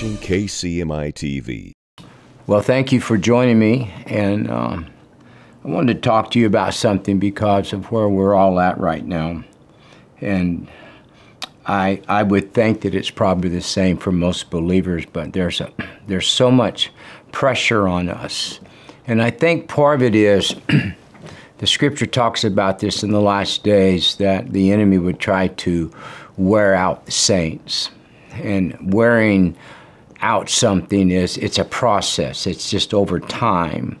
watching KCMI TV. Well, thank you for joining me. And um, I wanted to talk to you about something because of where we're all at right now. And I, I would think that it's probably the same for most believers, but there's, a, there's so much pressure on us. And I think part of it is the scripture talks about this in the last days that the enemy would try to wear out the saints. And wearing out something is it's a process. It's just over time.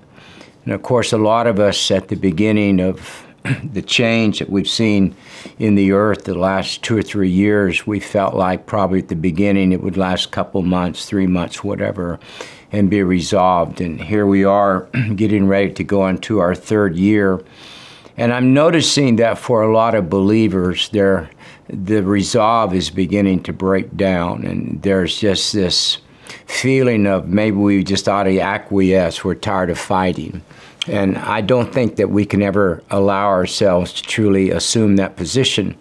And of course, a lot of us at the beginning of the change that we've seen in the earth the last two or three years, we felt like probably at the beginning it would last a couple months, three months, whatever, and be resolved. And here we are getting ready to go into our third year. And I'm noticing that for a lot of believers, there the resolve is beginning to break down, and there's just this feeling of maybe we just ought to acquiesce. We're tired of fighting. And I don't think that we can ever allow ourselves to truly assume that position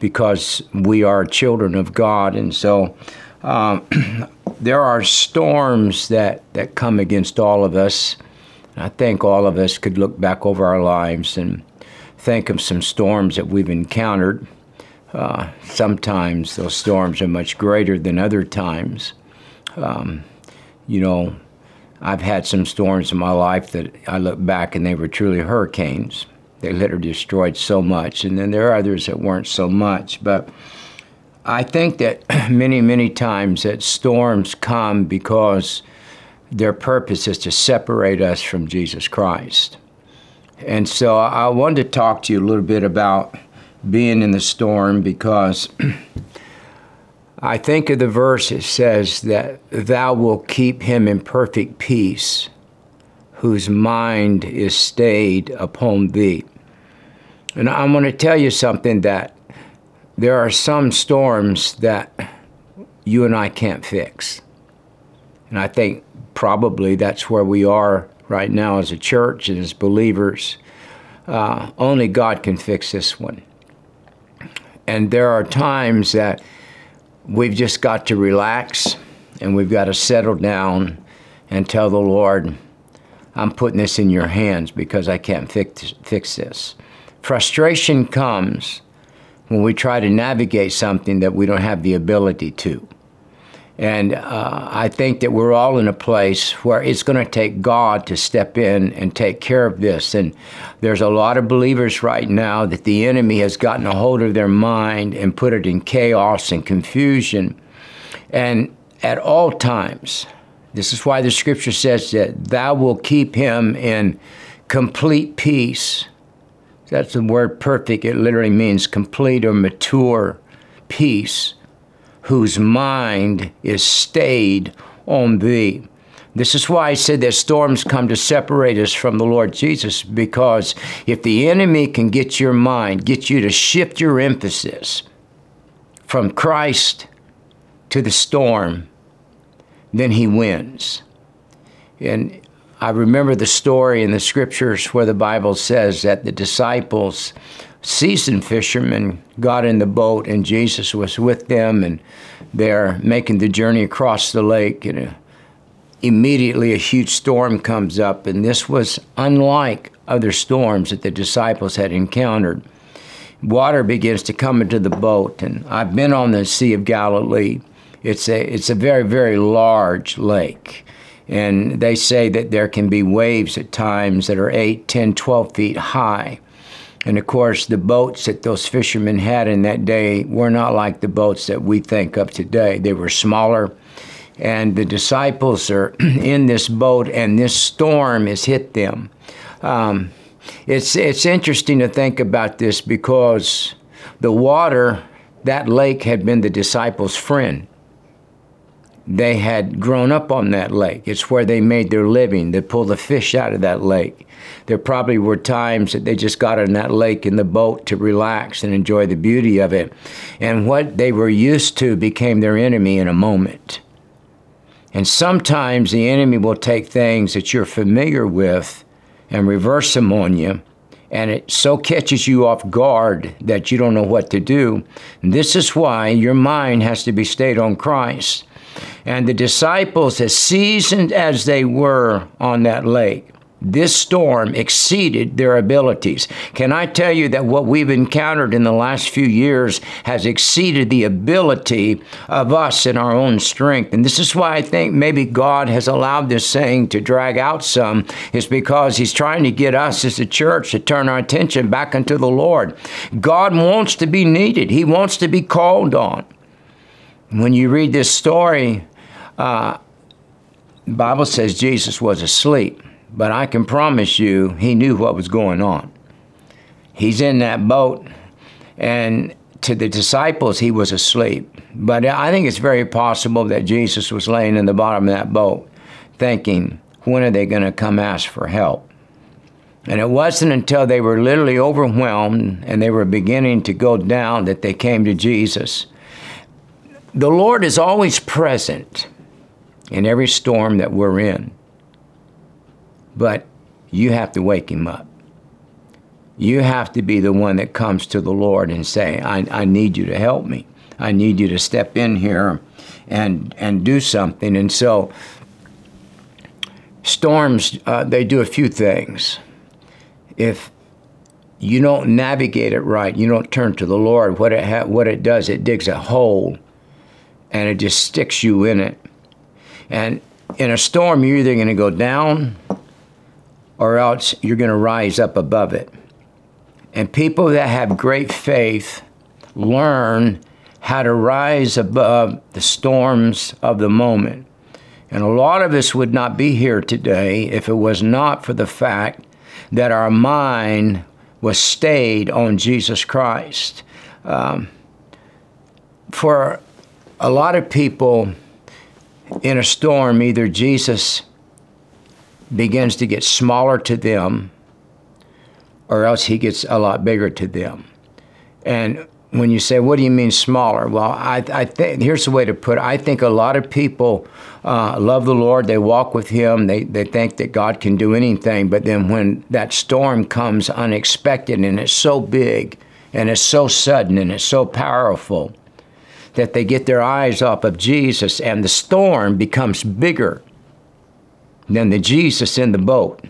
because we are children of God. And so um, there are storms that, that come against all of us. I think all of us could look back over our lives and think of some storms that we've encountered. Uh, sometimes those storms are much greater than other times. Um, you know, I've had some storms in my life that I look back and they were truly hurricanes. They literally destroyed so much. And then there are others that weren't so much. But I think that many, many times that storms come because their purpose is to separate us from Jesus Christ. And so I wanted to talk to you a little bit about being in the storm because I think of the verse it says that thou wilt keep him in perfect peace whose mind is stayed upon thee. And I'm going to tell you something that there are some storms that you and I can't fix. And I think probably that's where we are right now as a church and as believers. Uh, only God can fix this one. And there are times that we've just got to relax and we've got to settle down and tell the Lord, I'm putting this in your hands because I can't fix, fix this. Frustration comes when we try to navigate something that we don't have the ability to. And uh, I think that we're all in a place where it's going to take God to step in and take care of this. And there's a lot of believers right now that the enemy has gotten a hold of their mind and put it in chaos and confusion. And at all times, this is why the scripture says that thou will keep him in complete peace. That's the word perfect. It literally means complete or mature peace whose mind is stayed on thee. This is why I said that storms come to separate us from the Lord Jesus, because if the enemy can get your mind, get you to shift your emphasis from Christ to the storm, then he wins. And I remember the story in the scriptures where the Bible says that the disciples seasoned fishermen got in the boat and Jesus was with them and they're making the journey across the lake and uh, immediately a huge storm comes up and this was unlike other storms that the disciples had encountered. Water begins to come into the boat and I've been on the Sea of Galilee. It's a it's a very very large lake. And they say that there can be waves at times that are 8, 10, 12 feet high. And of course, the boats that those fishermen had in that day were not like the boats that we think of today. They were smaller. And the disciples are in this boat, and this storm has hit them. Um, it's, it's interesting to think about this because the water, that lake, had been the disciples' friend they had grown up on that lake. It's where they made their living. They pulled the fish out of that lake. There probably were times that they just got in that lake in the boat to relax and enjoy the beauty of it. And what they were used to became their enemy in a moment. And sometimes the enemy will take things that you're familiar with and reverse them on you. And it so catches you off guard that you don't know what to do. And this is why your mind has to be stayed on Christ And the disciples, as seasoned as they were on that lake, this storm exceeded their abilities. Can I tell you that what we've encountered in the last few years has exceeded the ability of us in our own strength? And this is why I think maybe God has allowed this saying to drag out some, is because He's trying to get us as a church to turn our attention back unto the Lord. God wants to be needed, He wants to be called on. When you read this story, uh, the Bible says Jesus was asleep. But I can promise you, he knew what was going on. He's in that boat, and to the disciples, he was asleep. But I think it's very possible that Jesus was laying in the bottom of that boat thinking, when are they going to come ask for help? And it wasn't until they were literally overwhelmed and they were beginning to go down that they came to Jesus. The Lord is always present in every storm that we're in. But you have to wake him up. You have to be the one that comes to the Lord and say, I, I need you to help me. I need you to step in here and, and do something. And so, storms, uh, they do a few things. If you don't navigate it right, you don't turn to the Lord, what it, ha- what it does, it digs a hole and it just sticks you in it. And in a storm, you're either going to go down or else you're going to rise up above it. And people that have great faith learn how to rise above the storms of the moment. And a lot of us would not be here today if it was not for the fact that our mind was stayed on Jesus Christ. Um, for a lot of people in a storm, either Jesus begins to get smaller to them, or else he gets a lot bigger to them. And when you say, "What do you mean smaller?" Well, I, I think here's the way to put it. I think a lot of people uh, love the Lord. They walk with Him. They they think that God can do anything. But then when that storm comes unexpected and it's so big and it's so sudden and it's so powerful that they get their eyes off of Jesus and the storm becomes bigger than the Jesus in the boat.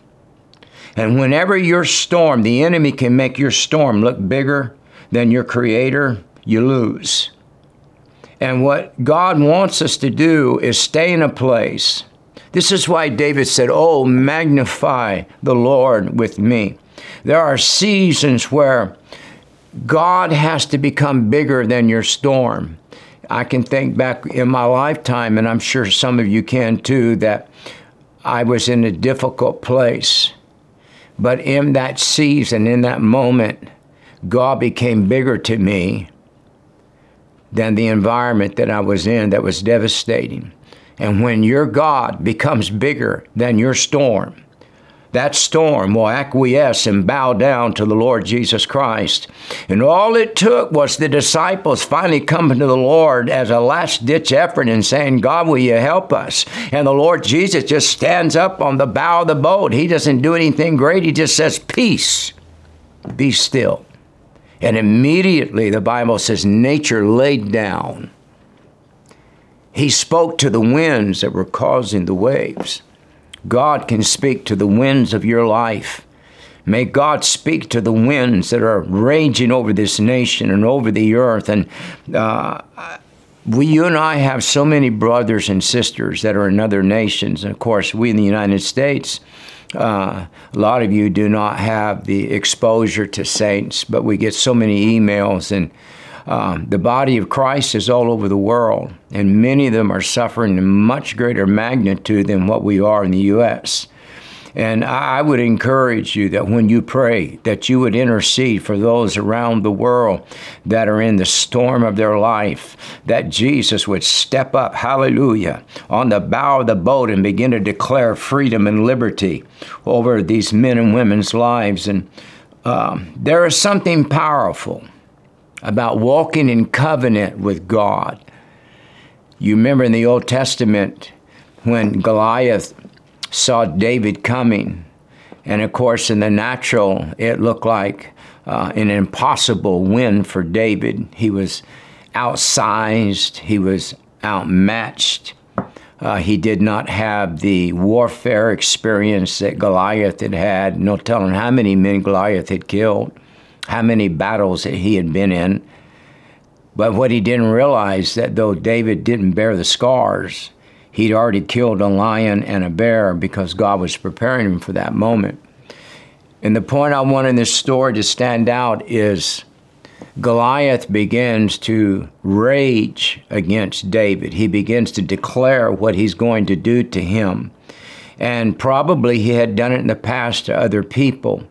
And whenever your storm, the enemy can make your storm look bigger than your creator, you lose. And what God wants us to do is stay in a place. This is why David said, Oh, magnify the Lord with me. There are seasons where God has to become bigger than your storm. I can think back in my lifetime, and I'm sure some of you can too, that I was in a difficult place. But in that season, in that moment, God became bigger to me than the environment that I was in that was devastating. And when your God becomes bigger than your storm, that storm will acquiesce and bow down to the Lord Jesus Christ. And all it took was the disciples finally coming to the Lord as a last ditch effort and saying, God, will you help us? And the Lord Jesus just stands up on the bow of the boat. He doesn't do anything great, he just says, Peace, be still. And immediately the Bible says, nature laid down. He spoke to the winds that were causing the waves. God can speak to the winds of your life. May God speak to the winds that are raging over this nation and over the earth. And uh, we, you and I have so many brothers and sisters that are in other nations. And of course, we in the United States, uh, a lot of you do not have the exposure to saints, but we get so many emails and um, the body of Christ is all over the world, and many of them are suffering in much greater magnitude than what we are in the U.S. And I would encourage you that when you pray, that you would intercede for those around the world that are in the storm of their life, that Jesus would step up, hallelujah, on the bow of the boat and begin to declare freedom and liberty over these men and women's lives. And um, there is something powerful about walking in covenant with God. You remember in the Old Testament when Goliath saw David coming, and of course, in the natural, it looked like uh, an impossible win for David. He was outsized, he was outmatched. Uh, he did not have the warfare experience that Goliath had had. No telling how many men Goliath had killed, how many battles that he had been in. But what he didn't realize that though David didn't bear the scars, he'd already killed a lion and a bear because God was preparing him for that moment. And the point I want in this story to stand out is Goliath begins to rage against David. He begins to declare what he's going to do to him. And probably he had done it in the past to other people.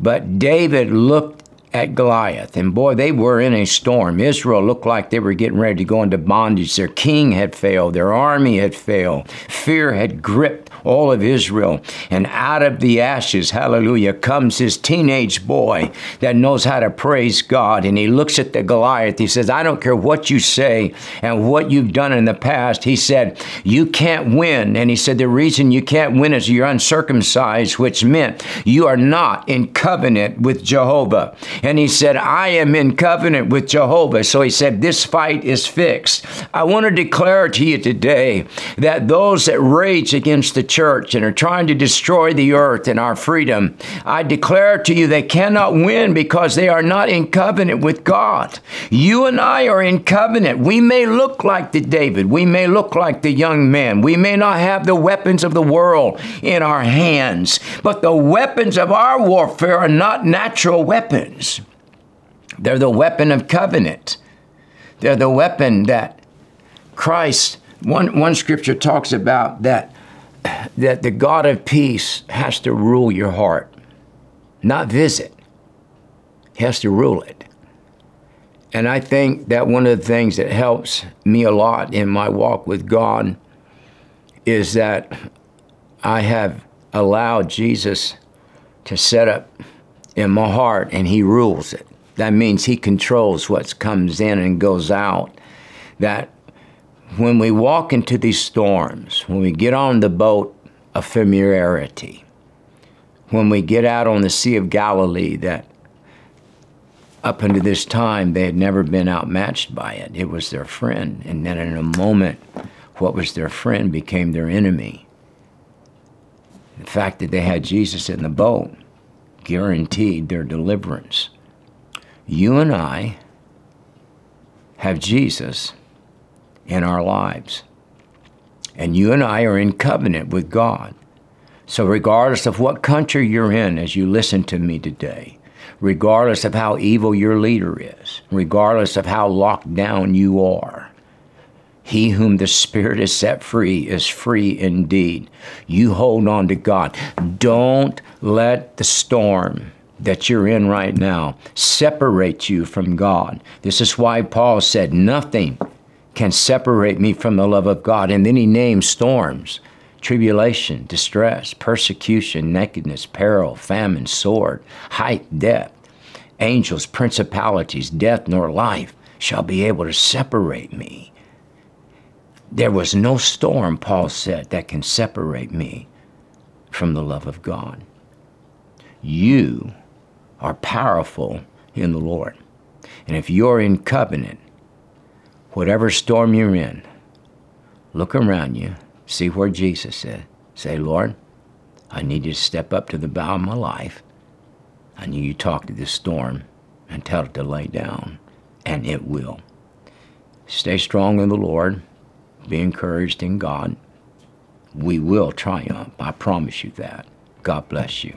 But David looked at Goliath. And boy, they were in a storm. Israel looked like they were getting ready to go into bondage. Their king had failed, their army had failed, fear had gripped all of Israel. And out of the ashes, hallelujah, comes this teenage boy that knows how to praise God. And he looks at the Goliath. He says, I don't care what you say and what you've done in the past. He said, You can't win. And he said, The reason you can't win is you're uncircumcised, which meant you are not in covenant with Jehovah. And he said, I am in covenant with Jehovah. So he said, This fight is fixed. I want to declare to you today that those that rage against the church and are trying to destroy the earth and our freedom, I declare to you they cannot win because they are not in covenant with God. You and I are in covenant. We may look like the David, we may look like the young man, we may not have the weapons of the world in our hands, but the weapons of our warfare are not natural weapons. They're the weapon of covenant. They're the weapon that Christ, one, one scripture talks about that, that the God of peace has to rule your heart, not visit. He has to rule it. And I think that one of the things that helps me a lot in my walk with God is that I have allowed Jesus to set up in my heart and He rules it. That means He controls what comes in and goes out. That when we walk into these storms, when we get on the boat of familiarity, when we get out on the Sea of Galilee, that up until this time they had never been outmatched by it. It was their friend. And then in a moment, what was their friend became their enemy. The fact that they had Jesus in the boat guaranteed their deliverance you and I have Jesus in our lives. And you and I are in covenant with God. So, regardless of what country you're in as you listen to me today, regardless of how evil your leader is, regardless of how locked down you are, he whom the Spirit has set free is free indeed. You hold on to God. Don't let the storm that you're in right now separate you from God. This is why Paul said, Nothing can separate me from the love of God. And then he named storms, tribulation, distress, persecution, nakedness, peril, famine, sword, height, depth, angels, principalities, death, nor life shall be able to separate me. There was no storm, Paul said, that can separate me from the love of God. You are powerful in the Lord. And if you're in covenant, whatever storm you're in, look around you, see where Jesus is. Say, Lord, I need you to step up to the bow of my life. I need you to talk to this storm and tell it to lay down, and it will. Stay strong in the Lord. Be encouraged in God. We will triumph. I promise you that. God bless you.